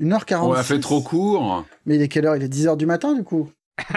1h46. On a fait trop court. Mais il est quelle heure? Il est 10h du matin du coup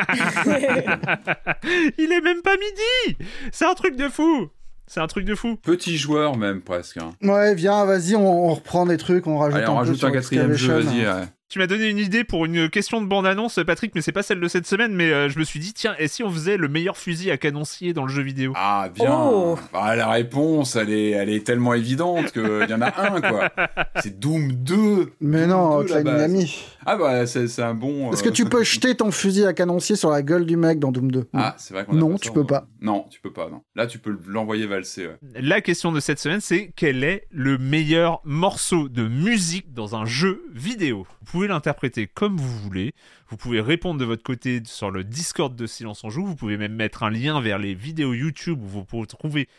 Il est même pas midi C'est un truc de fou C'est un truc de fou Petit joueur même presque. hein. Ouais, viens, vas-y, on, on reprend des trucs, on rajoute Allez, un on peu rajoute sur un quatrième jeu, vas-y. ouais. Tu m'as donné une idée pour une question de bande-annonce, Patrick, mais c'est pas celle de cette semaine, mais euh, je me suis dit, tiens, et si on faisait le meilleur fusil à canoncier dans le jeu vidéo? Ah, bien. Oh. Ah, la réponse, elle est, elle est tellement évidente qu'il y en a un, quoi. C'est Doom 2. Mais Doom non, 2, la Hotline base. Miami. Ah, bah, c'est c'est un bon. Est-ce euh, que tu peux jeter ton fusil à canoncier sur la gueule du mec dans Doom 2 Ah, c'est vrai qu'on a Non, pas tu ça, peux on- pas. Non, tu peux pas, non. Là, tu peux l'envoyer valser, ouais. La question de cette semaine, c'est quel est le meilleur morceau de musique dans un jeu vidéo? Vous pouvez l'interpréter comme vous voulez. Vous pouvez répondre de votre côté sur le Discord de Silence en Joue. Vous pouvez même mettre un lien vers les vidéos YouTube où vous pouvez trouver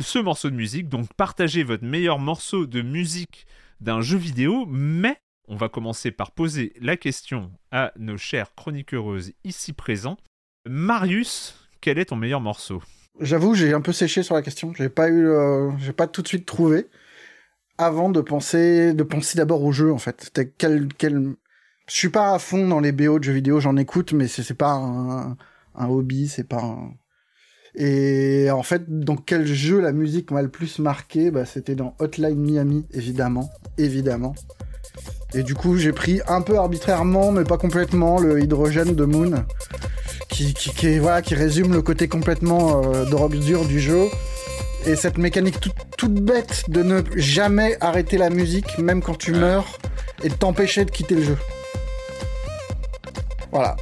ce morceau de musique. Donc partagez votre meilleur morceau de musique d'un jeu vidéo. Mais on va commencer par poser la question à nos chères chroniqueuses ici présents. Marius, quel est ton meilleur morceau? J'avoue, j'ai un peu séché sur la question. J'ai pas eu, euh, j'ai pas tout de suite trouvé. Avant de penser, de penser d'abord au jeu en fait. Quel, quel. Je suis pas à fond dans les BO de jeux vidéo, j'en écoute, mais c'est pas un, un hobby, c'est pas. Un... Et en fait, dans quel jeu la musique m'a le plus marqué bah, C'était dans Hotline Miami, évidemment, évidemment. Et du coup, j'ai pris un peu arbitrairement, mais pas complètement, le hydrogène de Moon, qui, qui, qui, voilà, qui résume le côté complètement euh, drogue dure du jeu. Et cette mécanique toute, toute bête de ne jamais arrêter la musique, même quand tu meurs, et de t'empêcher de quitter le jeu. Voilà.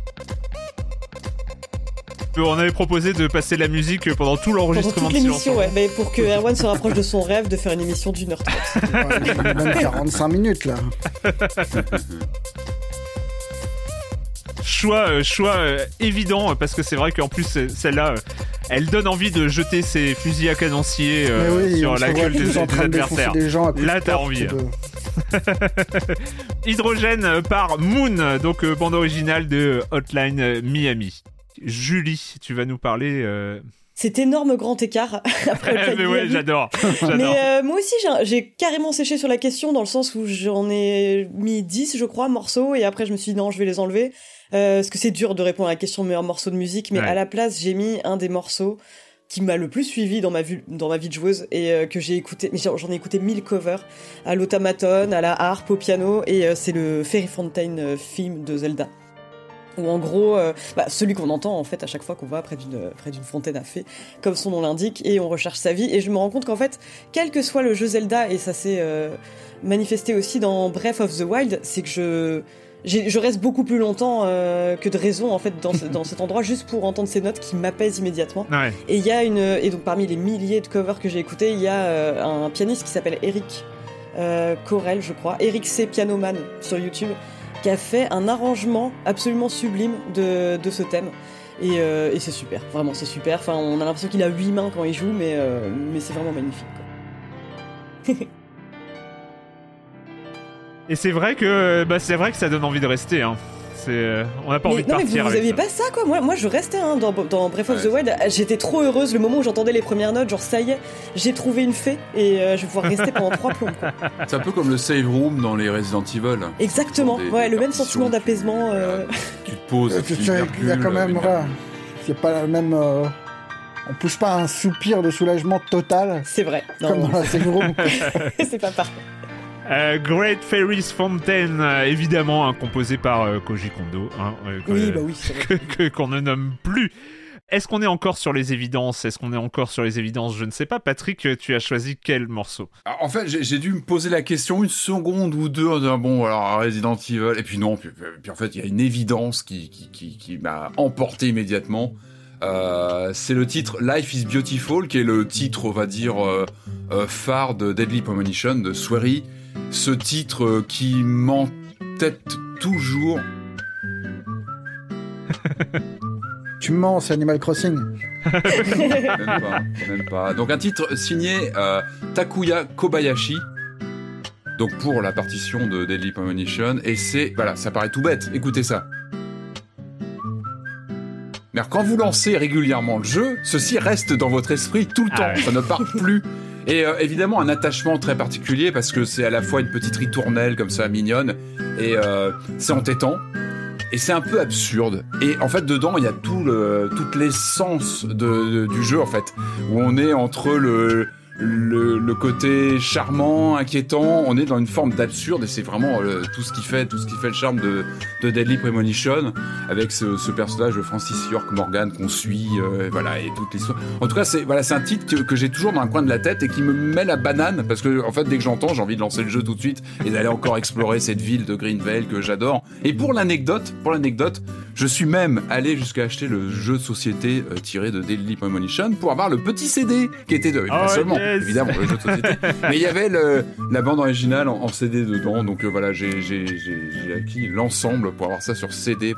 On avait proposé de passer la musique pendant tout Pendant l'enregistrement toute de Silence en l'émission, ouais. Mais pour que Erwan se rapproche de son rêve de faire une émission d'une heure trente. Ouais, même 45 minutes là. choix, euh, choix euh, évident euh, parce que c'est vrai qu'en plus euh, celle-là, euh, elle donne envie de jeter ses fusils à canoncier euh, oui, sur on la gueule des, des adversaires. des gens à coups de Là, t'as envie, de- Hydrogène par Moon, donc euh, bande originale de Hotline Miami. Julie, tu vas nous parler. euh, Cet énorme grand écart après le Mais ouais, j'adore. Mais euh, moi aussi, j'ai- j'ai carrément séché sur la question dans le sens où j'en ai mis 10, je crois, morceaux, et après je me suis dit non, je vais les enlever. Euh, parce que c'est dur de répondre à la question de meilleur morceau de musique, mais Ouais. à la place, j'ai mis un des morceaux qui m'a le plus suivi dans ma vie, dans ma vie de joueuse et euh, que j'ai écouté, mais j'en ai écouté mille covers à l'automaton, à la harpe, au piano, et euh, c'est le Fairy Fountain euh, film de Zelda. Où en gros, bah, celui qu'on entend en fait à chaque fois qu'on va près d'une près d'une fontaine à fées, comme son nom l'indique, et on recherche sa vie. Et je me rends compte qu'en fait, quel que soit le jeu Zelda, et ça s'est euh, manifesté aussi dans Breath of the Wild, c'est que je je reste beaucoup plus longtemps euh, que de raison en fait dans, ce- dans cet endroit juste pour entendre ces notes qui m'apaisent immédiatement. Ouais. Et il y a une et donc parmi les milliers de covers que j'ai écoutés, il y a euh, un pianiste qui s'appelle Eric euh, Corel, je crois, Eric C Pianoman sur YouTube, qui a fait un arrangement absolument sublime de, de ce thème. Et, euh, et c'est super, vraiment c'est super. Enfin, on a l'impression qu'il a huit mains quand il joue, mais, euh, mais c'est vraiment magnifique. quoi. Et c'est vrai que bah, c'est vrai que ça donne envie de rester. Hein. C'est, euh, on n'a pas Mais, envie de non, mais vous, vous aviez ça. pas ça quoi Moi, moi je restais hein, dans, dans Breath of the Wild. J'étais trop heureuse le moment où j'entendais les premières notes. Genre, ça y est, j'ai trouvé une fée et euh, je vais pouvoir rester pendant trois plombs. Quoi. C'est un peu comme le save room dans les Resident Evil. Exactement, Des- ouais, des le même sentiment d'apaisement. euh, Tu te poses, Euh, tu tu sais, Il y a quand même, c'est pas la même. euh, on pousse pas un soupir de soulagement total C'est vrai. Non, comme dans la save room. c'est pas pareil. Euh, Great Fairies Fountain, euh, évidemment, hein, composé par euh, Koji Kondo, hein, euh, Oui, bah oui, que- qu'on ne nomme plus. Est-ce qu'on est encore sur les évidences? Est-ce qu'on est encore sur les évidences? Je ne sais pas. Patrick, tu as choisi quel morceau? Alors, En fait, j'ai j'ai dû me poser la question une seconde ou deux en disant bon, alors Resident Evil, et puis non, puis, puis en fait, il y a une évidence qui, qui, qui, qui m'a emporté immédiatement. Euh, c'est le titre Life is Beautiful, qui est le titre, on va dire, euh, euh, phare de Deadly Premonition de Swery. Ce titre qui m'entête toujours. tu mens, c'est Animal Crossing. même pas, même pas. Donc un titre signé Takuya Kobayashi. Donc pour la partition de Deadly Premonition et c'est voilà, ça paraît tout bête. Écoutez ça. Mais alors, quand vous lancez régulièrement le jeu, ceci reste dans votre esprit tout le Ah temps. ouais. Ça ne part plus. Et euh, évidemment un attachement très particulier parce que c'est à la fois une petite ritournelle comme ça mignonne et euh, c'est entêtant et c'est un peu absurde. Et en fait, dedans, il y a tout le, toute l'essence de, de- du jeu, en fait, où on est entre le, le, le côté charmant, inquiétant, on est dans une forme d'absurde, et c'est vraiment euh, tout ce qui fait, tout ce qui fait le charme de, de Deadly Premonition, avec ce, ce personnage de Francis York Morgan qu'on suit, euh, voilà, et toute l'histoire. En tout cas, c'est voilà, c'est un titre que, que j'ai toujours dans un coin de la tête et qui me met la banane, parce que en fait, dès que j'entends, j'ai envie de lancer le jeu tout de suite et d'aller encore explorer cette ville de Greenvale que j'adore. Et pour l'anecdote, pour l'anecdote, je suis même allé jusqu'à acheter le jeu de société euh, tiré de Deadly Premonition pour avoir le petit CD qui était de, pas Oh, seulement, yes. évidemment, le jeu de société, mais il y avait le, la bande originale en, en CD dedans, donc euh, voilà, j'ai acquis l'ensemble pour avoir ça sur CD.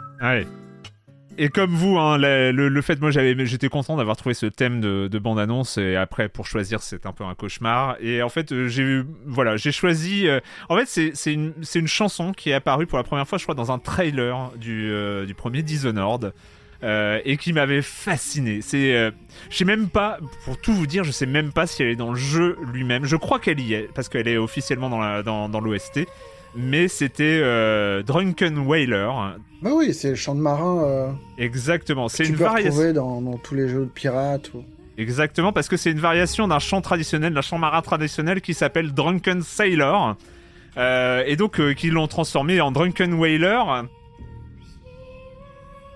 Et comme vous, hein, le, fait, moi, j'étais content d'avoir trouvé ce thème de, de bande-annonce. Et après, pour choisir, c'est un peu un cauchemar. Et en fait, euh, j'ai, voilà, j'ai choisi. euh, en fait, c'est, une, chanson qui est apparue pour la première fois, je crois, dans un trailer du, euh, premier Dishonored. et qui m'avait fasciné. C'est, euh, je sais même pas, pour tout vous dire, je sais même pas si elle est dans le jeu lui-même. Je crois qu'elle y est parce qu'elle est officiellement dans l'OST. Mais c'était euh, Drunken Whaler, Bah oui, c'est le chant de marin. euh, Exactement, c'est une variation. dans, dans tous les jeux de pirates. Ou... Exactement, parce que c'est une variation d'un chant traditionnel, d'un chant marin traditionnel qui s'appelle Drunken Sailor. Euh, et donc, qui l'ont transformé en Drunken Whaler.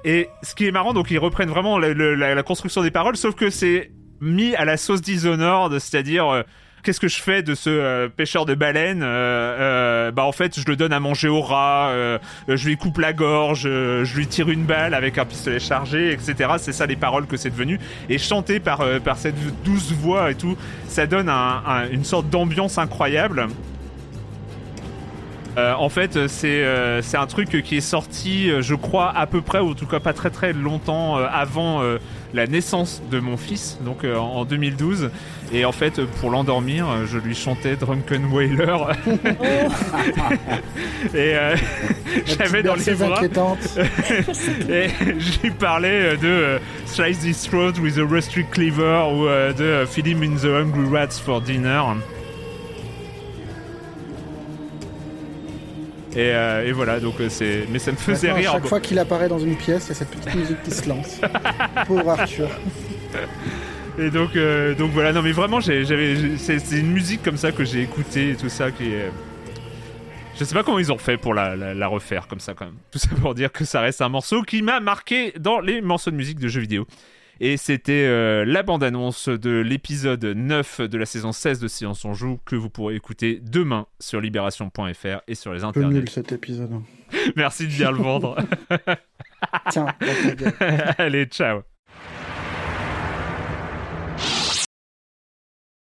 Et ce qui est marrant, donc ils reprennent vraiment la, la construction des paroles, sauf que c'est mis à la sauce Dishonored, c'est-à-dire qu'est-ce que je fais de ce euh, pêcheur de baleines Euh, euh, Bah en fait, je le donne à manger au rat, euh, je lui coupe la gorge, euh, je lui tire une balle avec un pistolet chargé, etc. C'est ça les paroles que c'est devenu. Et chanté par par cette douce voix et tout, ça donne un- une sorte d'ambiance incroyable. Euh, en fait, c'est euh, c'est un truc qui est sorti, euh, je crois, à peu près, ou en tout cas pas très très longtemps euh, avant la naissance de mon fils, donc en 2012. Et en fait, pour l'endormir, je lui chantais Drunken Whaler. et euh, j'avais dans les bras. et je lui parlais de Slice this throat with a rusty cleaver ou de Feed him in the hungry rats for dinner. Et, euh, et voilà, donc euh, c'est. Mais ça me faisait Maintenant, à rire. chaque fois qu'il apparaît dans une pièce, il y a cette petite musique qui se lance. Pauvre Arthur. Et donc, euh, donc voilà, non mais vraiment, j'avais, c'est c'est une musique comme ça que j'ai écoutée et tout ça qui est. Je sais pas comment ils ont fait pour la, la- la refaire comme ça quand même. Tout ça pour dire que ça reste un morceau qui m'a marqué dans les morceaux de musique de jeux vidéo. Et c'était euh, la bande-annonce de l'épisode 9 de la saison 16 de Silence on Joue que vous pourrez écouter demain sur libération.fr et sur les peu internets. nul cet épisode. Merci de bien le vendre. Tiens. Allez, ciao